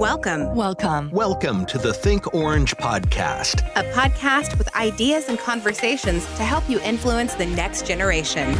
Welcome. Welcome. Welcome to the Think Orange podcast, a podcast with ideas and conversations to help you influence the next generation.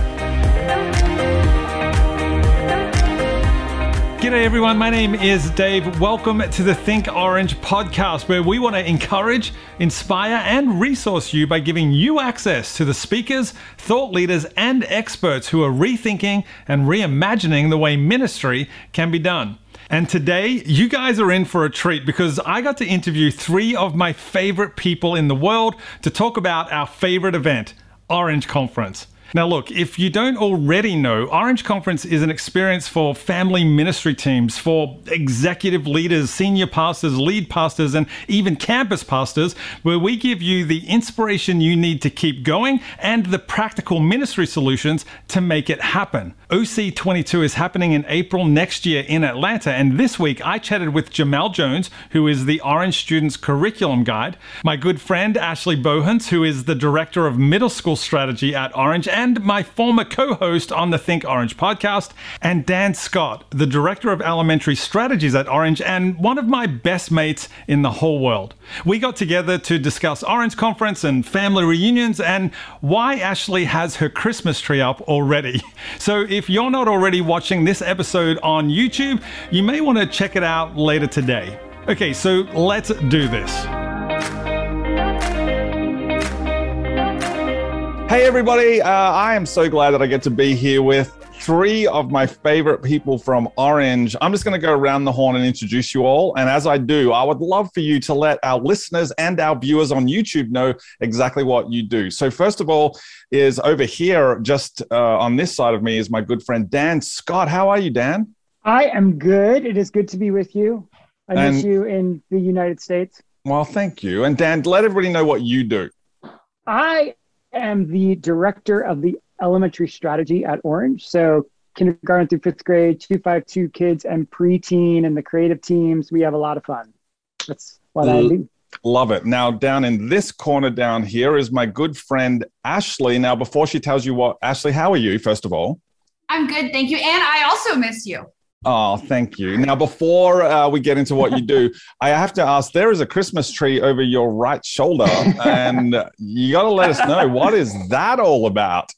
G'day everyone, my name is Dave. Welcome to the Think Orange podcast, where we want to encourage, inspire, and resource you by giving you access to the speakers, thought leaders, and experts who are rethinking and reimagining the way ministry can be done. And today, you guys are in for a treat because I got to interview three of my favorite people in the world to talk about our favorite event, Orange Conference. Now, look, if you don't already know, Orange Conference is an experience for family ministry teams, for executive leaders, senior pastors, lead pastors, and even campus pastors, where we give you the inspiration you need to keep going and the practical ministry solutions to make it happen. OC22 is happening in April next year in Atlanta, and this week I chatted with Jamal Jones, who is the Orange Students Curriculum Guide, my good friend Ashley Bohans, who is the Director of Middle School Strategy at Orange, and my former co host on the Think Orange podcast, and Dan Scott, the Director of Elementary Strategies at Orange, and one of my best mates in the whole world. We got together to discuss Orange Conference and family reunions and why Ashley has her Christmas tree up already. So if you're not already watching this episode on YouTube, you may want to check it out later today. Okay, so let's do this. Hey, everybody. Uh, I am so glad that I get to be here with three of my favorite people from Orange. I'm just going to go around the horn and introduce you all. And as I do, I would love for you to let our listeners and our viewers on YouTube know exactly what you do. So, first of all, is over here, just uh, on this side of me, is my good friend Dan Scott. How are you, Dan? I am good. It is good to be with you. I and, miss you in the United States. Well, thank you. And Dan, let everybody know what you do. I am the director of the elementary strategy at Orange. So kindergarten through fifth grade, 252 kids and preteen and the creative teams. We have a lot of fun. That's what I do. Love it. Now, down in this corner down here is my good friend Ashley. Now, before she tells you what, Ashley, how are you, first of all? I'm good. Thank you. And I also miss you. Oh, thank you. Now, before uh, we get into what you do, I have to ask there is a Christmas tree over your right shoulder, and you got to let us know what is that all about?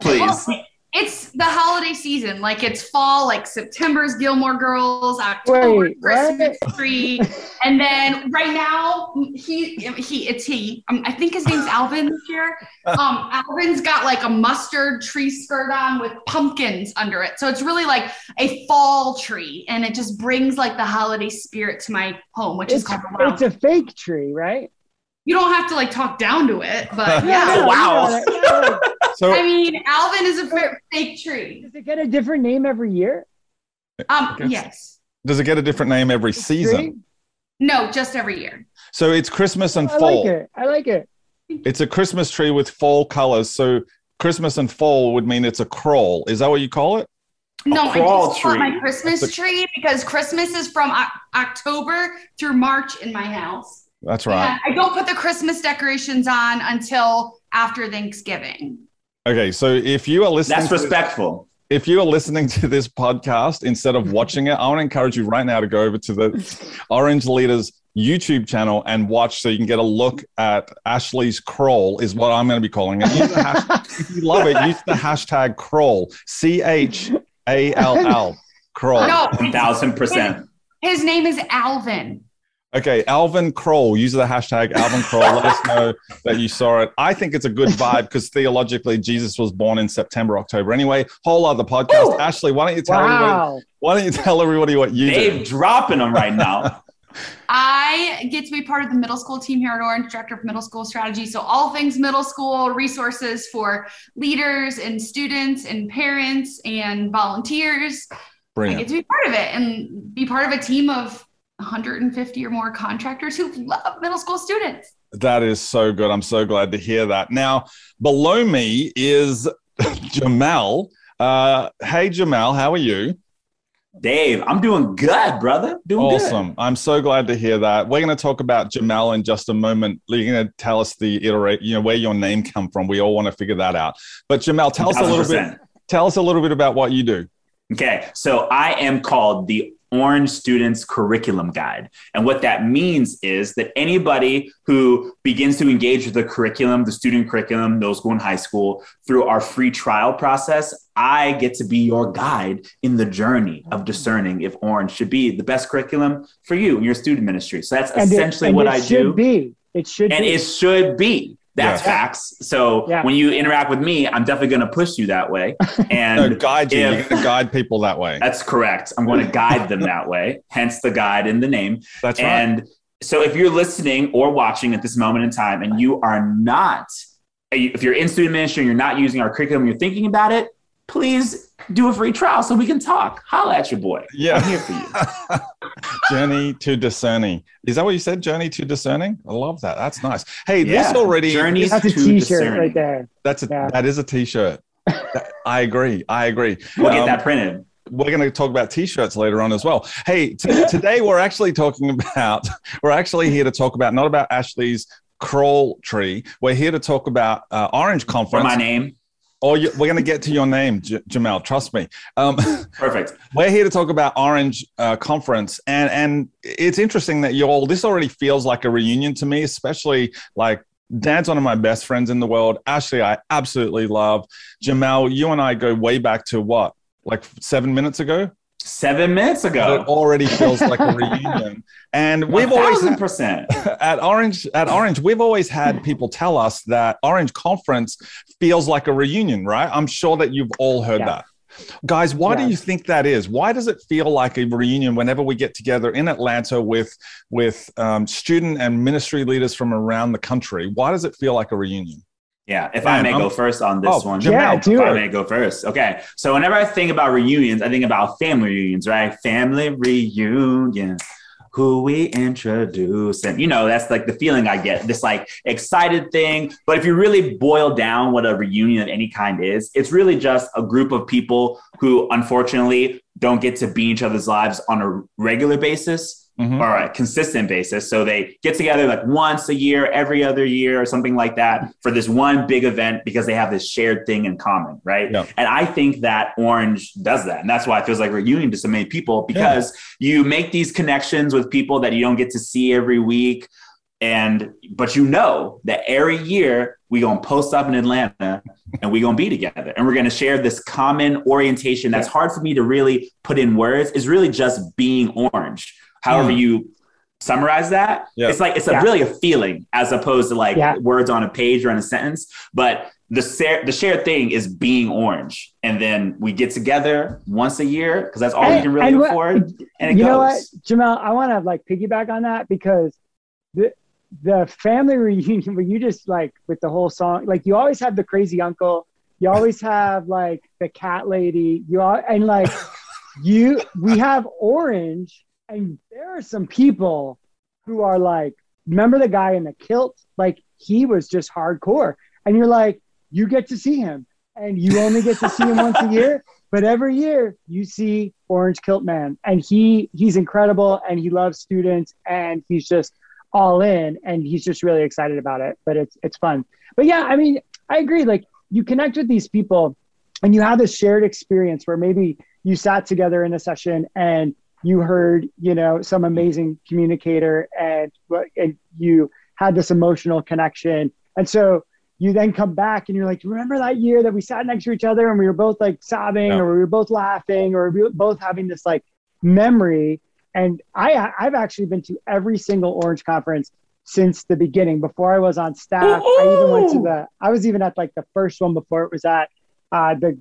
Please. Well, it's the holiday season. Like it's fall, like September's Gilmore Girls, October Wait, Christmas what? tree, and then right now he he it's he. Um, I think his name's Alvin this year. Um, Alvin's got like a mustard tree skirt on with pumpkins under it, so it's really like a fall tree, and it just brings like the holiday spirit to my home, which it's, is called. It's a fake tree, right? You don't have to like talk down to it, but yeah. oh, wow. so I mean, Alvin is a fake tree. Does it get a different name every year? Um, yes. Does it get a different name every season? No, just every year. So it's Christmas and I fall. Like it. I like it. It's a Christmas tree with fall colors. So Christmas and fall would mean it's a crawl. Is that what you call it? No, I just call it my Christmas tree because Christmas is from o- October through March in my house. That's right. I don't put the Christmas decorations on until after Thanksgiving. Okay, so if you are listening, that's respectful. This, if you are listening to this podcast instead of watching it, I want to encourage you right now to go over to the Orange Leaders YouTube channel and watch so you can get a look at Ashley's crawl, is what I'm going to be calling it. Hashtag, if you love it, use the hashtag crawl, C H A L L, crawl. No, 1000%. His, his name is Alvin. Okay, Alvin Kroll. Use the hashtag Alvin Kroll. Let us know that you saw it. I think it's a good vibe because theologically, Jesus was born in September, October. Anyway, whole other podcast. Ooh. Ashley, why don't you tell wow. everybody? Why don't you tell everybody what you Dave do? dropping them right now. I get to be part of the middle school team here at Orange, director of middle school strategy. So all things middle school resources for leaders and students and parents and volunteers. Brilliant. I get to be part of it and be part of a team of 150 or more contractors who love middle school students. That is so good. I'm so glad to hear that. Now, below me is Jamal. Uh, hey, Jamal, how are you? Dave, I'm doing good, brother. Doing awesome. Good. I'm so glad to hear that. We're going to talk about Jamal in just a moment. You're going to tell us the iterate, you know, where your name come from. We all want to figure that out. But Jamal, tell 1000%. us a little bit. Tell us a little bit about what you do. Okay, so I am called the Orange Students Curriculum Guide. And what that means is that anybody who begins to engage with the curriculum, the student curriculum, middle school and high school, through our free trial process, I get to be your guide in the journey of discerning if Orange should be the best curriculum for you and your student ministry. So that's And it- essentially and what it I should do. Be. It should be And be. it should be. That's Yeah. facts. So Yeah. when you interact with me, I'm definitely going to push you that way. And No, guide you. if- You're going to guide people that way. that's correct. I'm going to guide them that way, hence the guide in the name. That's right. And so if you're listening or watching at this moment in time and you are not, if you're in student ministry and you're not using our curriculum, you're thinking about it, please do a free trial so we can talk. Holla at your boy. Yeah. I'm here for you. Journey to discerning. Is that what you said? Journey to discerning. I love that. That's nice. Hey, Yeah. this already. Journey this- That's a to T-shirt discerning. right there. that's a Yeah. that is a t-shirt. I agree. I agree. We'll get Um, that printed. we're going to talk about t-shirts later on as well. Hey, t- today we're actually talking about. We're actually here to talk about not about Ashley's crawl tree. We're here to talk about uh, Orange For Conference. my name. Or you, we're going to get to your name, J- Jamel. Trust me. Um, Perfect. we're here to talk about Orange uh, Conference, and and it's interesting that you all. This already feels like a reunion to me, especially like. Dan's one of my best friends in the world. Ashley, I absolutely love. Jamel, you and I go way back to what, like seven minutes ago? Seven minutes ago. it already feels like a reunion. And we've always thousand percent. at Orange at Orange, we've always had people tell us that Orange Conference feels like a reunion, right? I'm sure that you've all heard Yeah. that. Guys, why Yeah. do you think that is? Why does it feel like a reunion whenever we get together in Atlanta with with um, student and ministry leaders from around the country? Why does it feel like a reunion? Yeah, if I may I'm- go first on this Oh, one. Yeah, do if I may go first. Okay. So whenever I think about reunions, I think about family reunions, right? Family reunion. Who we introduce. And you know, that's like the feeling I get, this like excited thing. But if you really boil down what a reunion of any kind is, it's really just a group of people who unfortunately don't get to be in each other's lives on a regular basis Mhm. or a consistent basis. So they get together like once a year, every other year, or something like that for this one big event because they have this shared thing in common, right? Yeah. And I think that Orange does that. And that's why it feels like reunion to so many people because you make these connections with people that you don't get to see every week. And but you know that every year we gonna post up in Atlanta and we gonna be together and we're gonna share this common orientation that's hard for me to really put in words is really just being orange. However, Mm. you summarize that, Yeah. it's like it's a, Yeah. really a feeling as opposed to like Yeah. words on a page or in a sentence. But the sa- the shared thing is being orange, and then we get together once a year because that's all we can really and what- afford. And it you goes. know what, Jamel? I want to like piggyback on that because the the family reunion where you just like with the whole song, like you always have the crazy uncle, you always have like the cat lady, you all and like you we have orange, and there are some people who are like, remember the guy in the kilt? Like he was just hardcore, and you're like, you get to see him, and you only get to see him once a year. But every year you see Orange Kilt Man, and he he's incredible, and he loves students, and he's just all in, and he's just really excited about it. But it's it's fun. But yeah, I mean, I agree. Like you connect with these people, and you have this shared experience where maybe you sat together in a session and you heard you know some amazing communicator, and and you had this emotional connection, and so you then come back and you're like, remember that year that we sat next to each other and we were both like sobbing Yeah. or we were both laughing or we were both having this like memory. And I, I've actually been to every single Orange conference since the beginning. Before I was on staff, I even went to the. I was even at like the first one before it was at uh, the.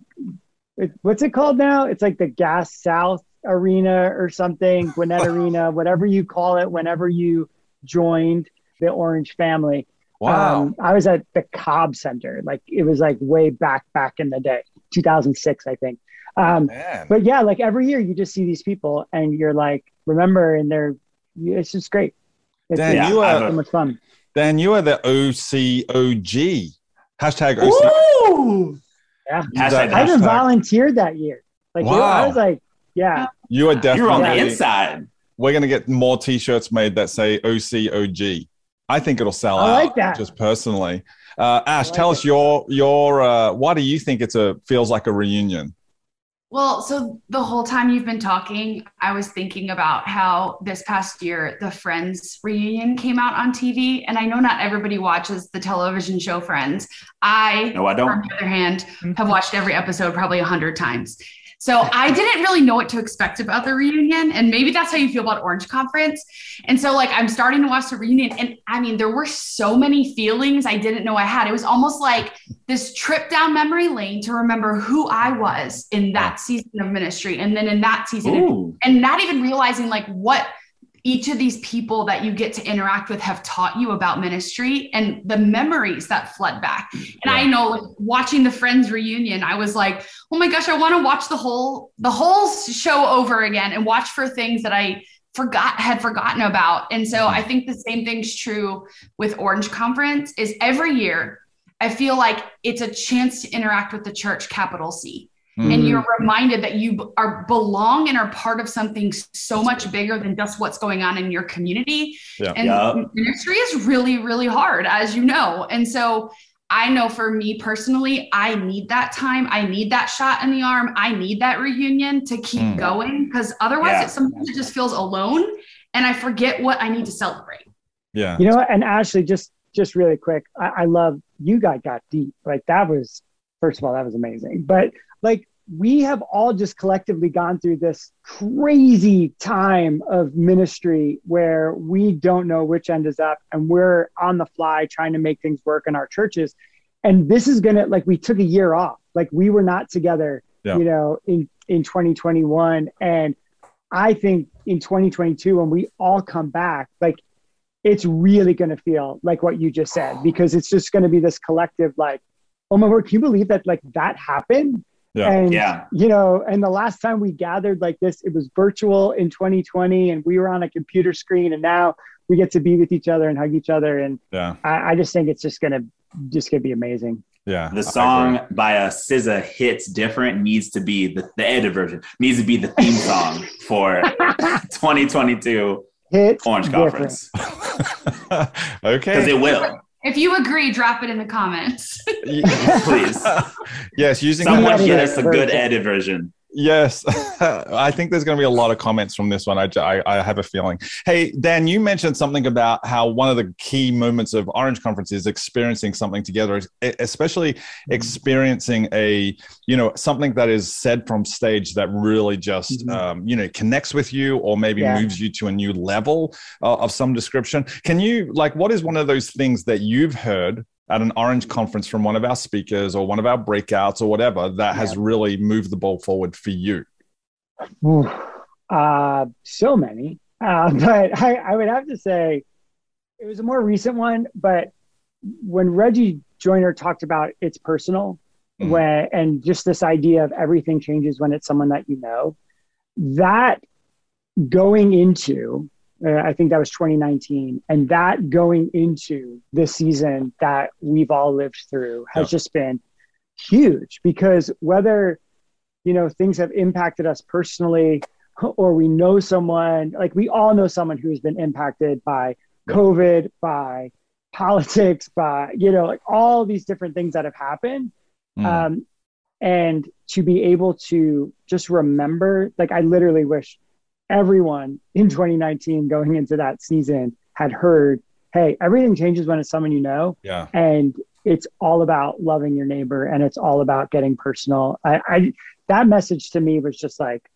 What's it called now? It's like the Gas South Arena or something, Gwinnett Arena, whatever you call it. Whenever you joined the Orange family, Wow. um, I was at the Cobb Center. Like it was like way back back in the day, 2006, I think. Um, Man. but yeah, like every year you just see these people and you're like, remember, and they're, it's just great. It's, Dan, it's you are so much fun. Dan, you are the OCOG. Hashtag OCOG. Ooh. Yeah. Hashtag I even Hashtag. volunteered that year. Like it- I was like, yeah, You are You're on the inside. We're gonna get more T-shirts made that say OCOG. I think it'll sell I out. like that. Just personally, uh, Ash, like tell it. us your your. Uh, why do you think it's a feels like a reunion? Well, so the whole time you've been talking, I was thinking about how this past year the Friends reunion came out on TV. And I know not everybody watches the television show Friends. I, No, I don't. on the other hand, have watched every episode probably a hundred times. So I didn't really know what to expect about the reunion. And maybe that's how you feel about Orange Conference. And so, like, I'm starting to watch the reunion. And I mean, there were so many feelings I didn't know I had. It was almost like this trip down memory lane to remember who I was in that season of ministry. And then in that season, and, Ooh. and not even realizing like what each of these people that you get to interact with have taught you about ministry and the memories that flood back. And I know like watching the Friends reunion, I was like, oh my gosh, I want to watch the whole the whole show over again and watch for things that I forgot had forgotten about. And so mm-hmm. I think the same thing's true with Orange Conference is every year I feel like it's a chance to interact with the church capital C and you're reminded that you are belong and are part of something so much bigger than just what's going on in your community Yeah. and Yeah. ministry is really really hard as you know and so i know for me personally i need that time i need that shot in the arm i need that reunion to keep Mm. going because otherwise Yeah. it sometimes it just feels alone and i forget what i need to celebrate Yeah. You know what? And Ashley, just just really quick, I, I love you guys got deep. Like that was first of all, that was amazing. But like we have all just collectively gone through this crazy time of ministry where we don't know which end is up and we're on the fly trying to make things work in our churches. And this is gonna like we took a year off. Like we were not together, Yeah. you know, in in 2021. And I think in 2022, when we all come back, like it's really going to feel like what you just said because it's just going to be this collective like oh my word can you believe that like that happened Yeah. and Yeah. you know and the last time we gathered like this it was virtual in 2020 and we were on a computer screen and now we get to be with each other and hug each other and Yeah. i, I just think it's just going to just going to be amazing Yeah. The song by uh, a SZA hits different needs to be the, the edited version needs to be the theme song for 2022 hit Orange different. Conference okay. because it will. If you agree drop it in the comments Please. yes, using Someone edited get us a good edit version. Yes, I think there's going to be a lot of comments from this one. I, I, I have a feeling. Hey, Dan, you mentioned something about how one of the key moments of Orange Conference is experiencing something together, especially experiencing a, you know, something that is said from stage that really just, Mhm. um, you know, connects with you or maybe Yeah. moves you to a new level uh, of some description. Can you, like, what is one of those things that you've heard at an Orange conference from one of our speakers or one of our breakouts or whatever that has really moved the ball forward for you? Ooh, uh, so many. Uh, but I, I would have to say it was a more recent one. But when Reggie Joiner talked about it's personal, Mhm. when and just this idea of everything changes when it's someone that you know, that going into uh, I think that was 2019, and that going into this season that we've all lived through has Yeah. just been huge because whether you know things have impacted us personally or we know someone like we all know someone who's been impacted by covid by politics by you know like all these different things that have happened Mm. um, and to be able to just remember like i literally wish everyone in 2019 going into that season had heard hey everything changes when it's someone you know yeah. and it's all about loving your neighbor and it's all about getting personal i, I that message to me was just like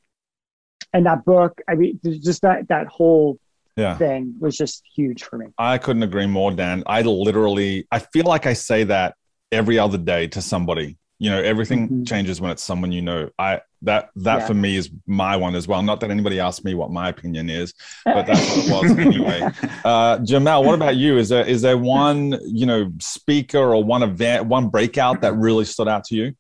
and that book i mean just that that whole Yeah. thing was just huge for me I couldn't agree more, Dan. I literally, I feel like I say that every other day to somebody. You know, everything Mhm. changes when it's someone you know. I that that Yeah. for me is my one as well. Not that anybody asked me what my opinion is, but that's what it was anyway. Uh, Jamal, what about you? Is there is there one you know speaker or one event, one breakout that really stood out to you?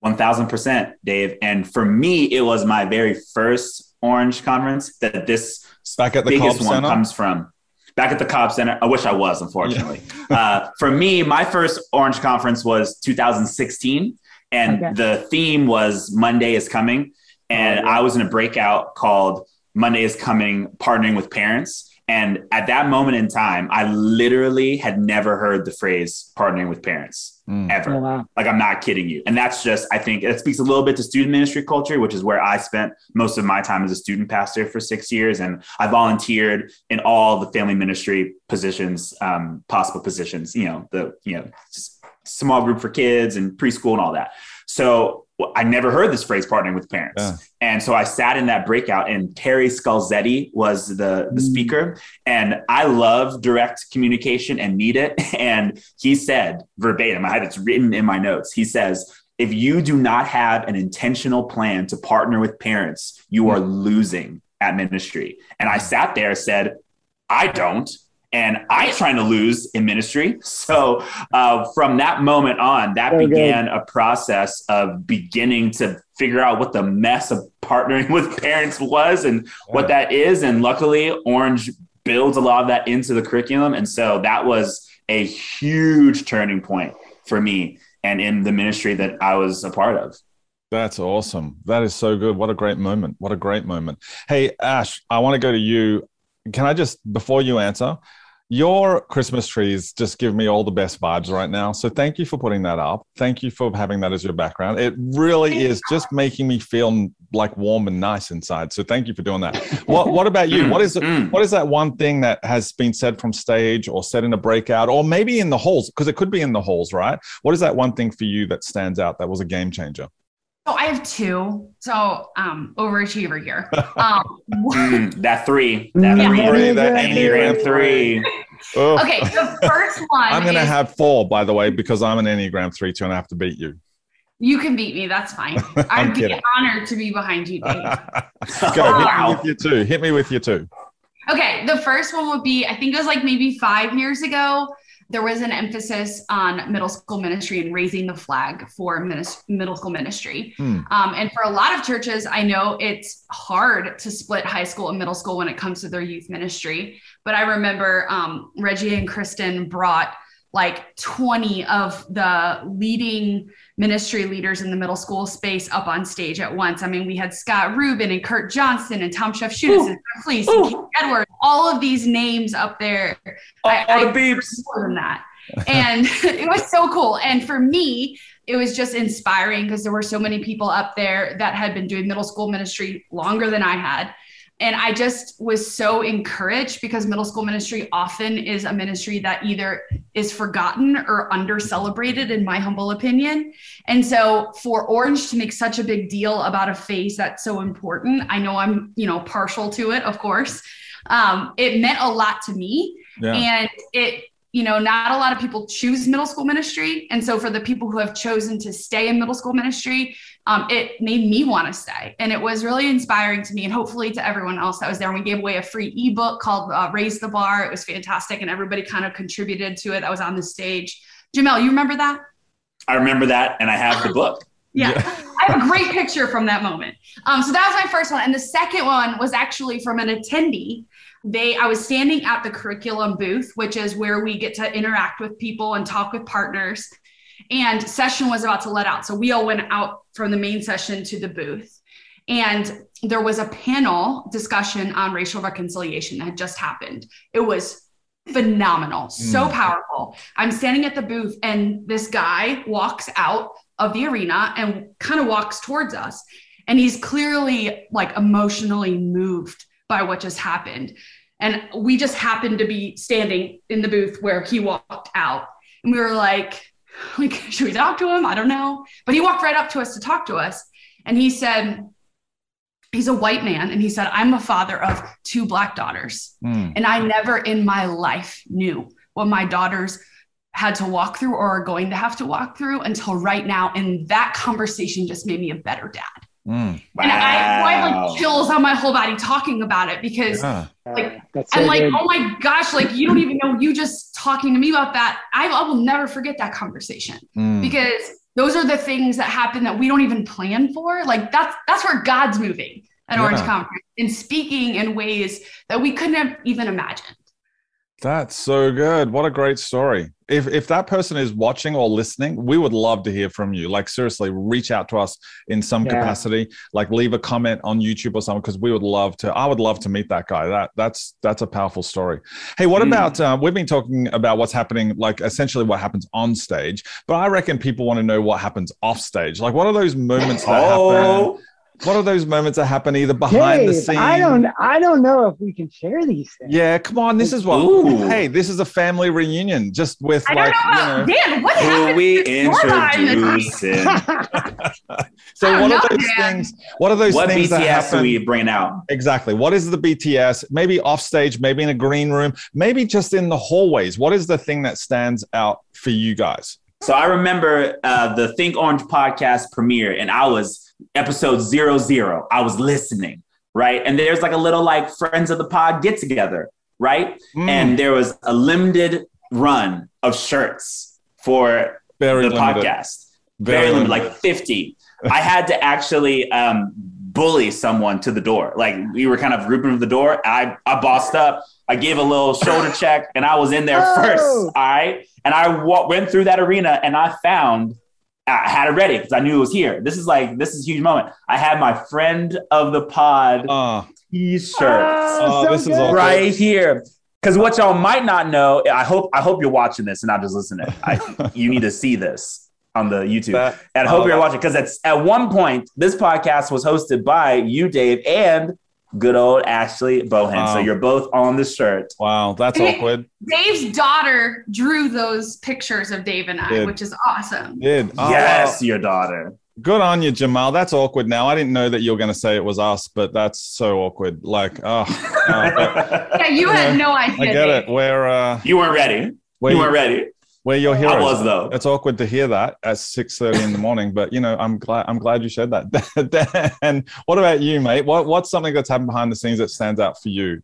One thousand percent, Dave. And for me, it was my very first Orange conference that this Back at the biggest one Center? comes from. Back at the Cobb Center. I wish I was, unfortunately. uh, for me, my first Orange conference was 2016, and Okay. the theme was Monday is coming. And Oh, yeah. I was in a breakout called Monday is Coming, Partnering with Parents. And at that moment in time, I literally had never heard the phrase partnering with parents Mm. ever. Oh, wow. Like, I'm not kidding you. And that's just, I think it speaks a little bit to student ministry culture, which is where I spent most of my time as a student pastor for six years. And I volunteered in all the family ministry positions, um, possible positions, you know, the, you know, s- small group for kids and preschool and all that. So well, I never heard this phrase partnering with parents. Yeah. And so I sat in that breakout and Terry Scalzetti was the, the Mm. speaker. And I love direct communication and need it. And he said verbatim, I had it's written in my notes. He says, if you do not have an intentional plan to partner with parents, you are losing at ministry. And I sat there and said, I don't. And I'm trying to lose in ministry. So uh, from that moment on, that So good. began a process of beginning to figure out what the mess of partnering with parents was and what that is. And luckily, Orange builds a lot of that into the curriculum. And so that was a huge turning point for me and in the ministry that I was a part of. That's awesome. That is so good. What a great moment. What a great moment. Hey, Ash, I want to go to you. Can I just, before you answer, your Christmas trees just give me all the best vibes right now. So thank you for putting that up. Thank you for having that as your background. It really is just making me feel like warm and nice inside. So thank you for doing that. What What about you? What is it? Mm. What is that one thing that has been said from stage or said in a breakout or maybe in the halls? Because it could be in the halls, right? What is that one thing for you that stands out that was a game changer? So I have two. So um overachiever here. Um Mm, that three, that Mm, three, Three, that Enneagram three. Oh. okay, the first one I'm going to is- have four, by the way, because I'm an Enneagram 3 2 and I have to beat you. you can beat me, that's fine. I'm I'd be honored to be behind you, Dave. Go, hit me with your two. Hit me with your two. Okay, the first one would be I think it was like maybe five years ago. There was an emphasis on middle school ministry and raising the flag for minis- middle school ministry. Hmm. Um, and for a lot of churches, I know it's hard to split high school and middle school when it comes to their youth ministry. But I remember um, Reggie and Kristen brought like 20 of the leading ministry leaders in the middle school space up on stage at once. I mean, we had Scott Rubin and Kurt Johnston and Tom Shefchunas and Fleece and Edwards, all of these names up there. I- All the I- beeps. more than that. And it was so cool. And for me, it was just inspiring because there were so many people up there that had been doing middle school ministry longer than I had. And I just was so encouraged because middle school ministry often is a ministry that either is forgotten or under celebrated, in my humble opinion. And so for Orange to make such a big deal about a phase that's so important, I know I'm, you know, partial to it, of course. Um, it meant a lot to me. Yeah. And it, you know, not a lot of people choose middle school ministry. And so for the people who have chosen to stay in middle school ministry, um, it made me want to stay. And it was really inspiring to me and hopefully to everyone else that was there. And we gave away a free ebook called uh, Raise the Bar. It was fantastic. And everybody kind of contributed to it that was on the stage. Jamel, you remember that? I remember that, and I have the book. Yeah. I have a great picture from that moment. Um, so that was my first one. And the second one was actually from an attendee. They I was standing at the curriculum booth, which is where we get to interact with people and talk with partners. And session was about to let out. So we all went out from the main session to the booth. And there was a panel discussion on racial reconciliation that had just happened. It was phenomenal, so Mm. powerful. I'm standing at the booth, and this guy walks out of the arena and kind of walks towards us. And he's clearly like emotionally moved by what just happened. And we just happened to be standing in the booth where he walked out. And we were like, like, should we talk to him? I don't know. But he walked right up to us to talk to us. And he said, he's a white man. And he said, I'm a father of two black daughters. Hmm. And I never in my life knew what my daughters had to walk through or are going to have to walk through until right now. And that conversation just made me a better dad. Hmm. And I, I have like chills on my whole body talking about it because Yeah. Like, That's so I'm like, good. oh my gosh, like you don't even know you just talking to me about that. I, I will never forget that conversation Hmm. because those are the things that happen that we don't even plan for. Like that's that's where God's moving at Orange Conference and speaking in ways that we couldn't have even imagined. That's so good. What a great story. If if that person is watching or listening, we would love to hear from you. Like seriously, reach out to us in some Yeah. capacity. Like leave a comment on YouTube or something because we would love to. I would love to meet that guy. That that's that's a powerful story. Hey, what Mm. about uh, we've been talking about what's happening, like essentially what happens on stage, but I reckon people want to know what happens off stage. Like what are those moments that happen? What are those moments that happen either behind the scenes? I don't I don't know if we can share these things. Yeah, come on. This is what. Ooh. Hey, this is a family reunion, just with I don't like know about you know. Dan. What who happened? we to behind the introducing? So what don't are those Dan. things? What are those What things that BTS happen? are we bringing out? Exactly. What is the BTS? Maybe off stage, maybe in a green room, maybe just in the hallways. What is the thing that stands out for you guys? So I remember uh, the Think Orange podcast premiere, and I was episode zero zero. I was listening, right? And there's like a little like friends of the pod get together, right? Mm, And there was a limited run of shirts for very the limited. podcast. Very, limited, like 50. I had to actually um, bully someone to the door. Like we were kind of grouping to the door. I, I bossed up. I gave a little shoulder check and I was in there Oh. first. All right. And I went through that arena and I found, I had it ready because I knew it was here. This is like, this is a huge moment. I had my friend of the pod Ah, t shirt Oh, so this is good. right here. Because what y'all might not know, I hope I hope you're watching this and not just listening. I, you need to see this on the YouTube. that- And I hope oh, you're watching because it's at one point this podcast was hosted by you, Dave, and good old Ashley Bohan. So you're both on the shirt. Wow, that's Hey. awkward. Dave's daughter drew those pictures of Dave and I, Did. which is awesome. Did oh, yes, your daughter. Good on you, Jamal. That's awkward. Now I didn't know that you were going to say it was us, but that's so awkward. Like, oh, oh, but Yeah, you had no idea. I get Dave. it. We're uh, you weren't ready. we're, you weren't ready. We're your I heroes. was though. It's awkward to hear that at six thirty in the morning, but you know, I'm glad I'm glad you shared that. and what about you, mate? What what's something that's happened behind the scenes that stands out for you?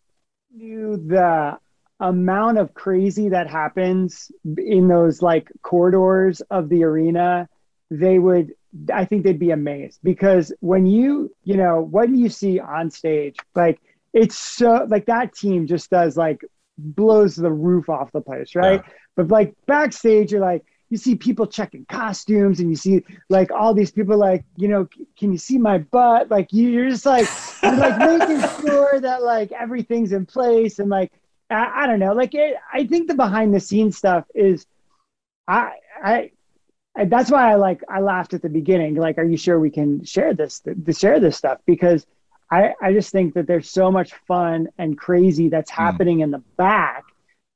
Dude, the amount of crazy that happens in those like corridors of the arena, they would, I think they'd be amazed because when you, you know, what you see on stage, like it's so, like that team just does like blows the roof off the place, right? But like backstage, you're like, you see people checking costumes and you see like all these people like, you know, can you see my butt? Like you- you're just like, you're like making sure that like everything's in place and like I, I don't know like it, I think the behind the scenes stuff is I, I I that's why I like I laughed at the beginning like are you sure we can share this to share this stuff because I I just think that there's so much fun and crazy that's happening in the back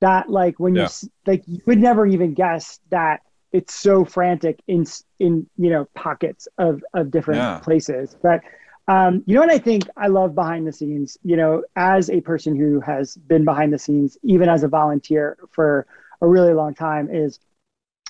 that like when you Yeah. s like you would never even guess that it's so frantic in in you know pockets of of different Yeah. places but um, you know what I think I love behind the scenes, you know, as a person who has been behind the scenes, even as a volunteer for a really long time, is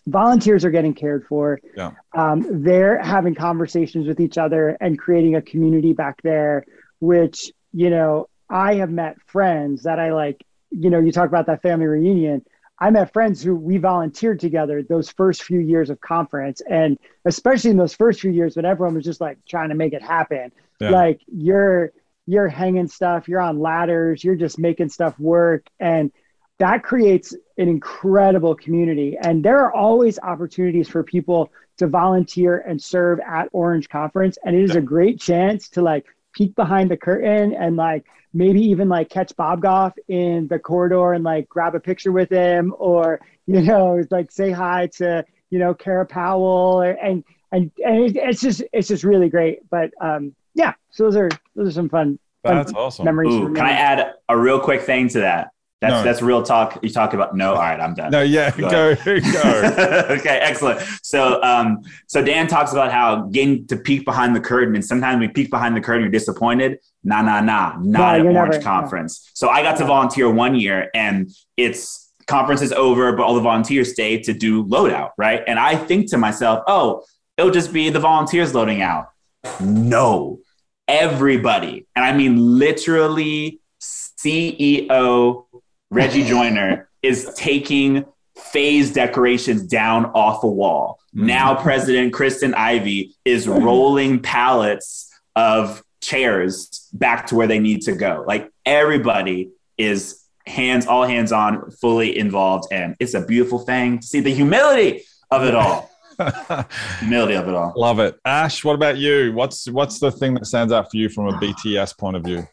volunteers are getting cared for. Yeah. Um, they're having conversations with each other and creating a community back there, which, you know, I have met friends that I like, you know, you talk about that family reunion. I met friends who we volunteered together those first few years of conference. And especially in those first few years when everyone was just like trying to make it happen Yeah. like you're you're hanging stuff you're on ladders you're just making stuff work and that creates an incredible community and there are always opportunities for people to volunteer and serve at orange conference and it is a great chance to like peek behind the curtain and like maybe even like catch bob goff in the corridor and like grab a picture with him or you know like say hi to you know kara powell or, and and and it's just it's just really great but um yeah so those are those are some fun, fun That's awesome. memories Ooh, can I add a real quick thing to that? That's No. that's real talk. You talk about no. All right, I'm done. No, yeah, Go go, go. okay, excellent. So, um, so Dan talks about how getting to peek behind the curtain, and sometimes we peek behind the curtain, you're disappointed. Nah, nah, nah, not No, at Orange never- Conference. So I got to volunteer one year, and it's conference is over, but all the volunteers stay to do loadout, right? And I think to myself, oh, it'll just be the volunteers loading out. No, everybody, and I mean literally, CEO Reggie Joiner is taking phase decorations down off a wall. Mhm. Now, President Kristen Ivy is rolling pallets of chairs back to where they need to go. Like everybody is hands, all hands on, fully involved. And it's a beautiful thing to see the humility of it all. humility of it all. Love it. Ash, what about you? What's what's the thing that stands out for you from a BTS point of view?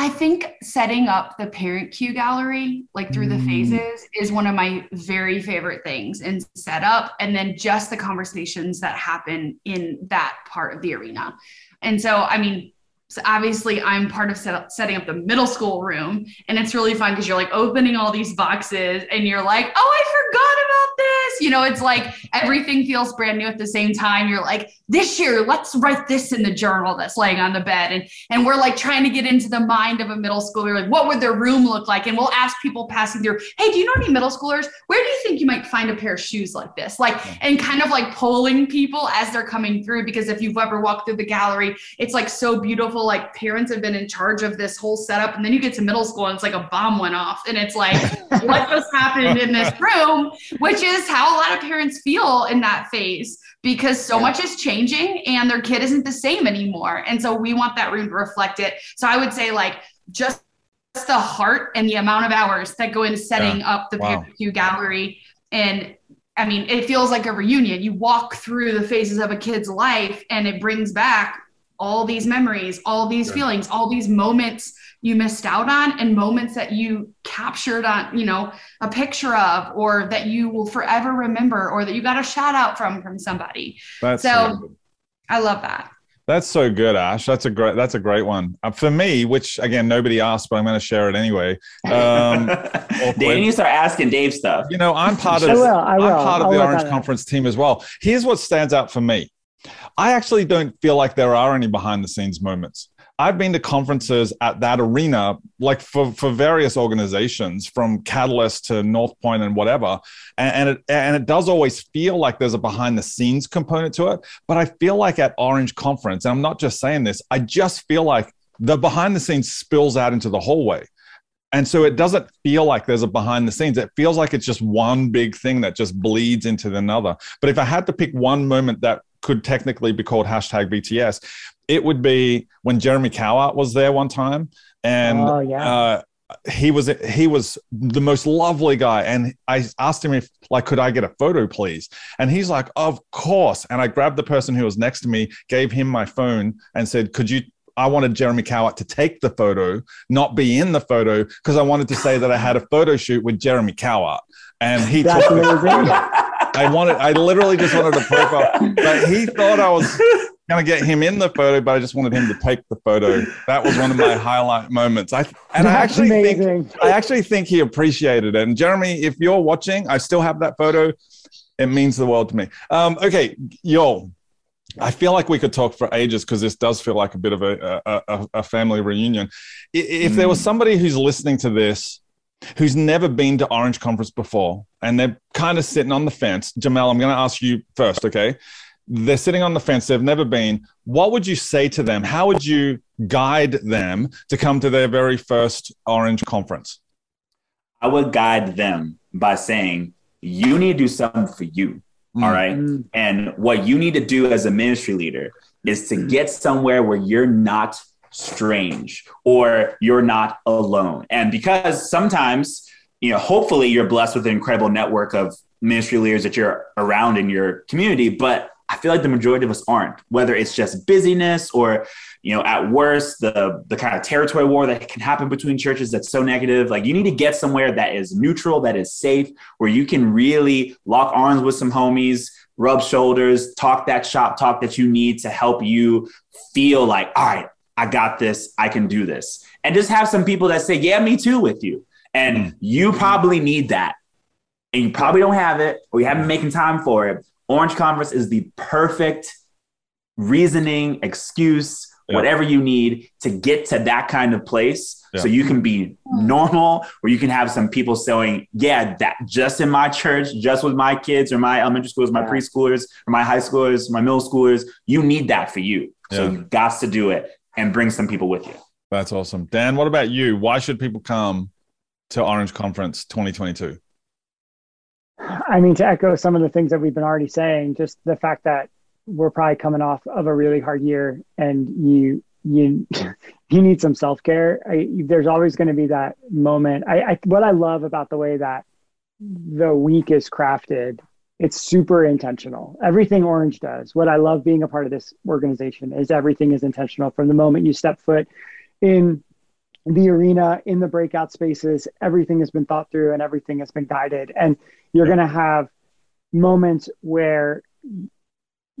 I think setting up the parent cue gallery, like through the Mm. phases, is one of my very favorite things in setup. And then just the conversations that happen in that part of the arena. And so, I mean, so obviously, I'm part of set setting up the middle school room, and it's really fun because you're like opening all these boxes, and you're like, "Oh, I forgot about this." You know, it's like everything feels brand new at the same time. You're like, "This year, let's write this in the journal that's laying on the bed," and and we're like trying to get into the mind of a middle schooler, like what would their room look like, and we'll ask people passing through, "Hey, do you know any middle schoolers? Where do you think you might find a pair of shoes like this?" Like, and kind of like polling people as they're coming through, because if you've ever walked through the gallery, it's like so beautiful. Like parents have been in charge of this whole setup, and then you get to middle school and it's like a bomb went off, and it's like, what just happened in this room? Which is how a lot of parents feel in that phase because so much is changing and their kid isn't the same anymore, and so we want that room to reflect it. So I would say like just the heart and the amount of hours that go into setting up the Wow. gallery and I mean, it feels like a reunion. You walk through the phases of a kid's life and it brings back all these memories, all these feelings, all these moments you missed out on and moments that you captured on, you know, a picture of or that you will forever remember or that you got a shout out from from somebody. That's So- I love that. That's so good, Ash. That's a great. That's a great one uh, for me. Which again, nobody asked, but I'm going to share it anyway. Um, Danny, you start asking Dave stuff. you know, I'm part of. I will. I will. I'm part of I'll the Orange. Conference team as well. Here's what stands out for me. I actually don't feel like there are any behind the scenes moments. I've been to conferences at that arena, like for, for various organizations, from Catalyst to North Point and whatever, and, and it and it does always feel like there's a behind the scenes component to it. But I feel like at Orange Conference, and I'm not just saying this, I just feel like the behind the scenes spills out into the hallway. And so it doesn't feel like there's a behind the scenes. It feels like it's just one big thing that just bleeds into another. But if I had to pick one moment that could technically be called hashtag BTS, it would be when Jeremy Cowart was there one time. And Oh, yeah. uh, he was he was the most lovely guy and i asked him if like could i get a photo please and he's like of course and i grabbed the person who was next to me gave him my phone and said could you I wanted Jeremy Cowart to take the photo, not be in the photo, because I wanted to say that I had a photo shoot with Jeremy Cowart. And he That's took the amazing. I wanted, I literally just wanted a profile, but he thought I was going to get him in the photo, but I just wanted him to take the photo. That was one of my highlight moments. I and I That's actually think. I actually think he appreciated it. And Jeremy, if you're watching, I still have that photo. It means the world to me. Um, okay, yo, I feel like we could talk for ages because this does feel like a bit of a, a, a- a family reunion. I- If there was somebody who's listening to this who's never been to Orange Conference before and they're kind of sitting on the fence, Jamel, I'm going to ask you first, okay? They're sitting on the fence, they've never been. What would you say to them? How would you guide them to come to their very first Orange Conference? I would guide them by saying, you need to do something for you. Mm. All right. Mm. And what you need to do as a ministry leader is to get somewhere where you're not strange or you're not alone. And because sometimes, you know, hopefully you're blessed with an incredible network of ministry leaders that you're around in your community, but I feel like the majority of us aren't, whether it's just busyness or, you know, at worst, the the kind of territory war that can happen between churches that's so negative. Like you need to get somewhere that is neutral, that is safe, where you can really lock arms with some homies, rub shoulders, talk that shop talk that you need to help you feel like, all right, I got this, I can do this. And just have some people that say, Yeah, me too with you. And mm-hmm. you probably need that. And you probably don't have it, or you haven't been making time for it. Orange Conference is the perfect reasoning, excuse, Yeah. whatever you need to get to that kind of place Yeah. so you can be normal or you can have some people saying yeah that just in my church just with my kids or my elementary schools my Yeah. preschoolers or my high schoolers my middle schoolers you need that for you so Yeah. you got to do it and bring some people with you That's awesome. Dan, what about you? Why should people come to Orange Conference 2022? I mean, to echo some of the things that we've been already saying, just the fact that we're probably coming off of a really hard year and you you you need some self care. There's always going to be that moment. I, I what I love about the way that the week is crafted it's super intentional. Everything Orange does. What I love being a part of this organization is everything is intentional from the moment you step foot in the arena, in the breakout spaces. Everything has been thought through and everything has been guided. And you're going to have moments where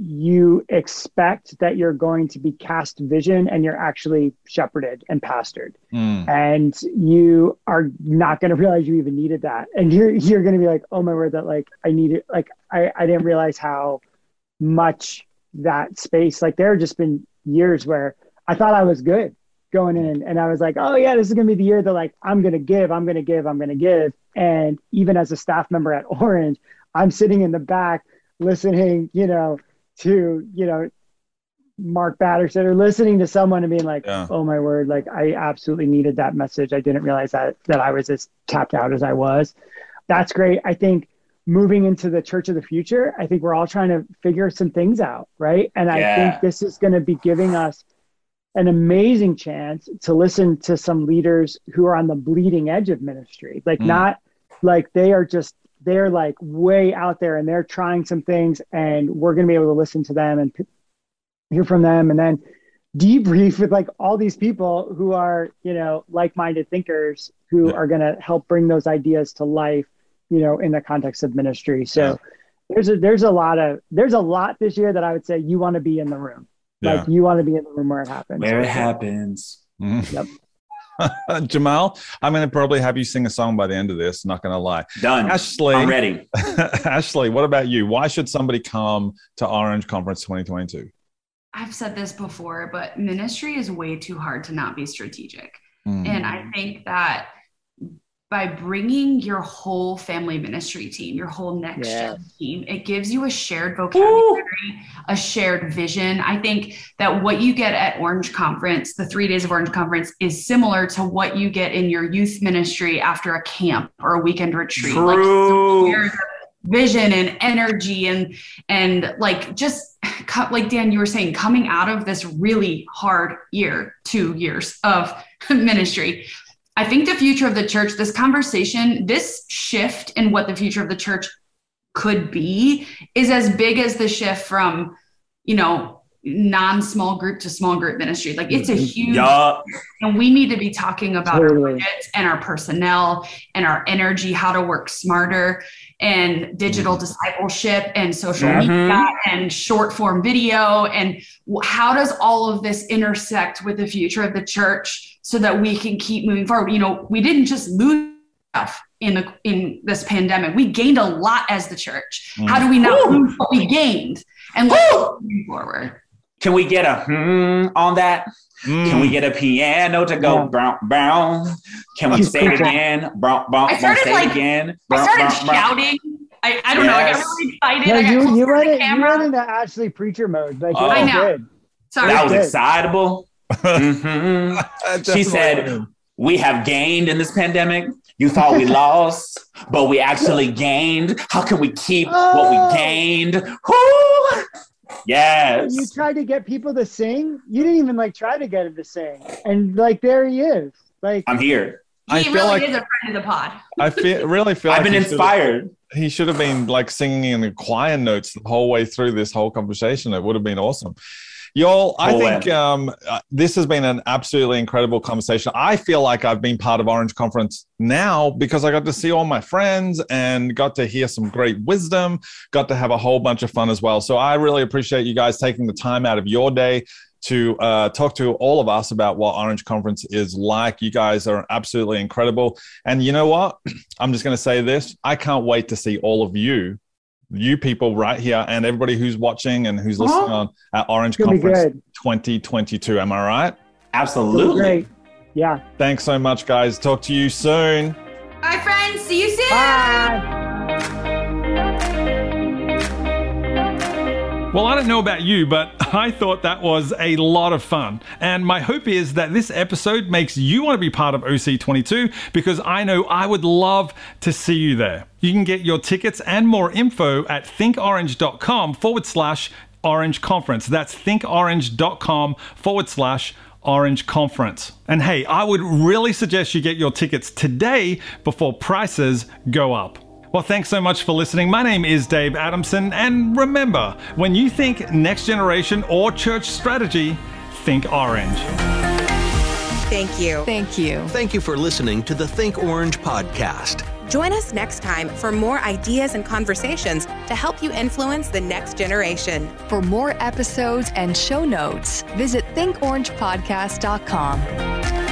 you expect that you're going to be cast vision and you're actually shepherded and pastored mm. and you are not going to realize you even needed that and you're you're going to be like oh my word that like i needed like i i didn't realize how much that space like there have just been years where i thought i was good going in and i was like oh yeah this is going to be the year that like i'm going to give i'm going to give i'm going to give and even as a staff member at orange i'm sitting in the back listening you know to you know Mark Batterson or listening to someone and being like, yeah. "Oh my word!" Like I absolutely needed that message. I didn't realize that that I was as tapped out as I was. That's great. I think moving into the church of the future, I think we're all trying to figure some things out, right? And I think this is going to be giving us an amazing chance to listen to some leaders who are on the bleeding edge of ministry, like mm. not like they are just they're like way out there and they're trying some things and we're going to be able to listen to them and p- hear from them and then debrief with like all these people who are you know like-minded thinkers who yeah. are going to help bring those ideas to life you know in the context of ministry so yeah. there's a there's a lot of there's a lot this year that i would say you want to be in the room yeah. like you want to be in the room where it happens where it happens mm-hmm. yep Jamal, I'm going to probably have you sing a song by the end of this. Not going to lie. Done. Ashley, I'm ready. Ashley, what about you? Why should somebody come to Orange Conference 2022? I've said this before, but ministry is way too hard to not be strategic. Mm. And I think that by bringing your whole family ministry team, your whole next yes. gen team, it gives you a shared vocabulary, Ooh. a shared vision. I think that what you get at Orange Conference, the three days of Orange Conference, is similar to what you get in your youth ministry after a camp or a weekend retreat. True. Like vision and energy and and like just like Dan, you were saying, coming out of this really hard year, two years of ministry I think the future of the church, this conversation, this shift in what the future of the church could be is as big as the shift from, you know, non-small group to small group ministry. Like it's a mm-hmm. huge yeah. and we need to be talking about totally. our and our personnel and our energy, how to work smarter and digital mm-hmm. discipleship and social mm-hmm. media and short form video and how does all of this intersect with the future of the church so that we can keep moving forward you know we didn't just lose stuff in the in this pandemic we gained a lot as the church mm. how do we not lose what we gained and let's move forward can we get a hmm on that Mm. Can we get a piano to go yeah. brown brown? Can we say it again? Brown brown. I started like again. Brown, I started brown, shouting. I, I don't yes. know. I got really excited. Yeah, you, you went in, you went into Ashley preacher mode. Like, oh. I know. Good. Sorry. That was excitable. Mm-hmm. she said, "We have gained in this pandemic. You thought we lost, but we actually gained. How can we keep oh. what we oh. gained? Woo! Yes. You tried to get people to sing. You didn't even like try to get him to sing, and like there he is. Like I'm here. He I feel really like, is a friend of the pod. I feel really feel. I've like been inspired. He should have been like singing in the choir notes the whole way through this whole conversation. It would have been awesome. Y'all, I think um, uh, this has been an absolutely incredible conversation. I feel like I've been part of Orange Conference now because I got to see all my friends and got to hear some great wisdom, got to have a whole bunch of fun as well. So I really appreciate you guys taking the time out of your day to uh, talk to all of us about what Orange Conference is like. You guys are absolutely incredible. And you know what? I'm just going to say this I can't wait to see all of you you people right here and everybody who's watching and who's listening uh-huh. on at Orange Conference 2022. Am I right? Absolutely. Great. Yeah. Thanks so much, guys. Talk to you soon. Bye, friends. See you soon. Bye. Well, I don't know about you, but I thought that was a lot of fun. And my hope is that this episode makes you want to be part of OC22 because I know I would love to see you there. You can get your tickets and more info at thinkorange.com forward slash orange conference. That's thinkorange.com forward slash Orange Conference. And hey, I would really suggest you get your tickets today before prices go up. Well, thanks so much for listening. My name is Dave Adamson, and remember, when you think next generation or church strategy, think orange. Thank you. Thank you. Thank you for listening to the Think Orange podcast. Join us next time for more ideas and conversations to help you influence the next generation. For more episodes and show notes, visit thinkorangepodcast.com.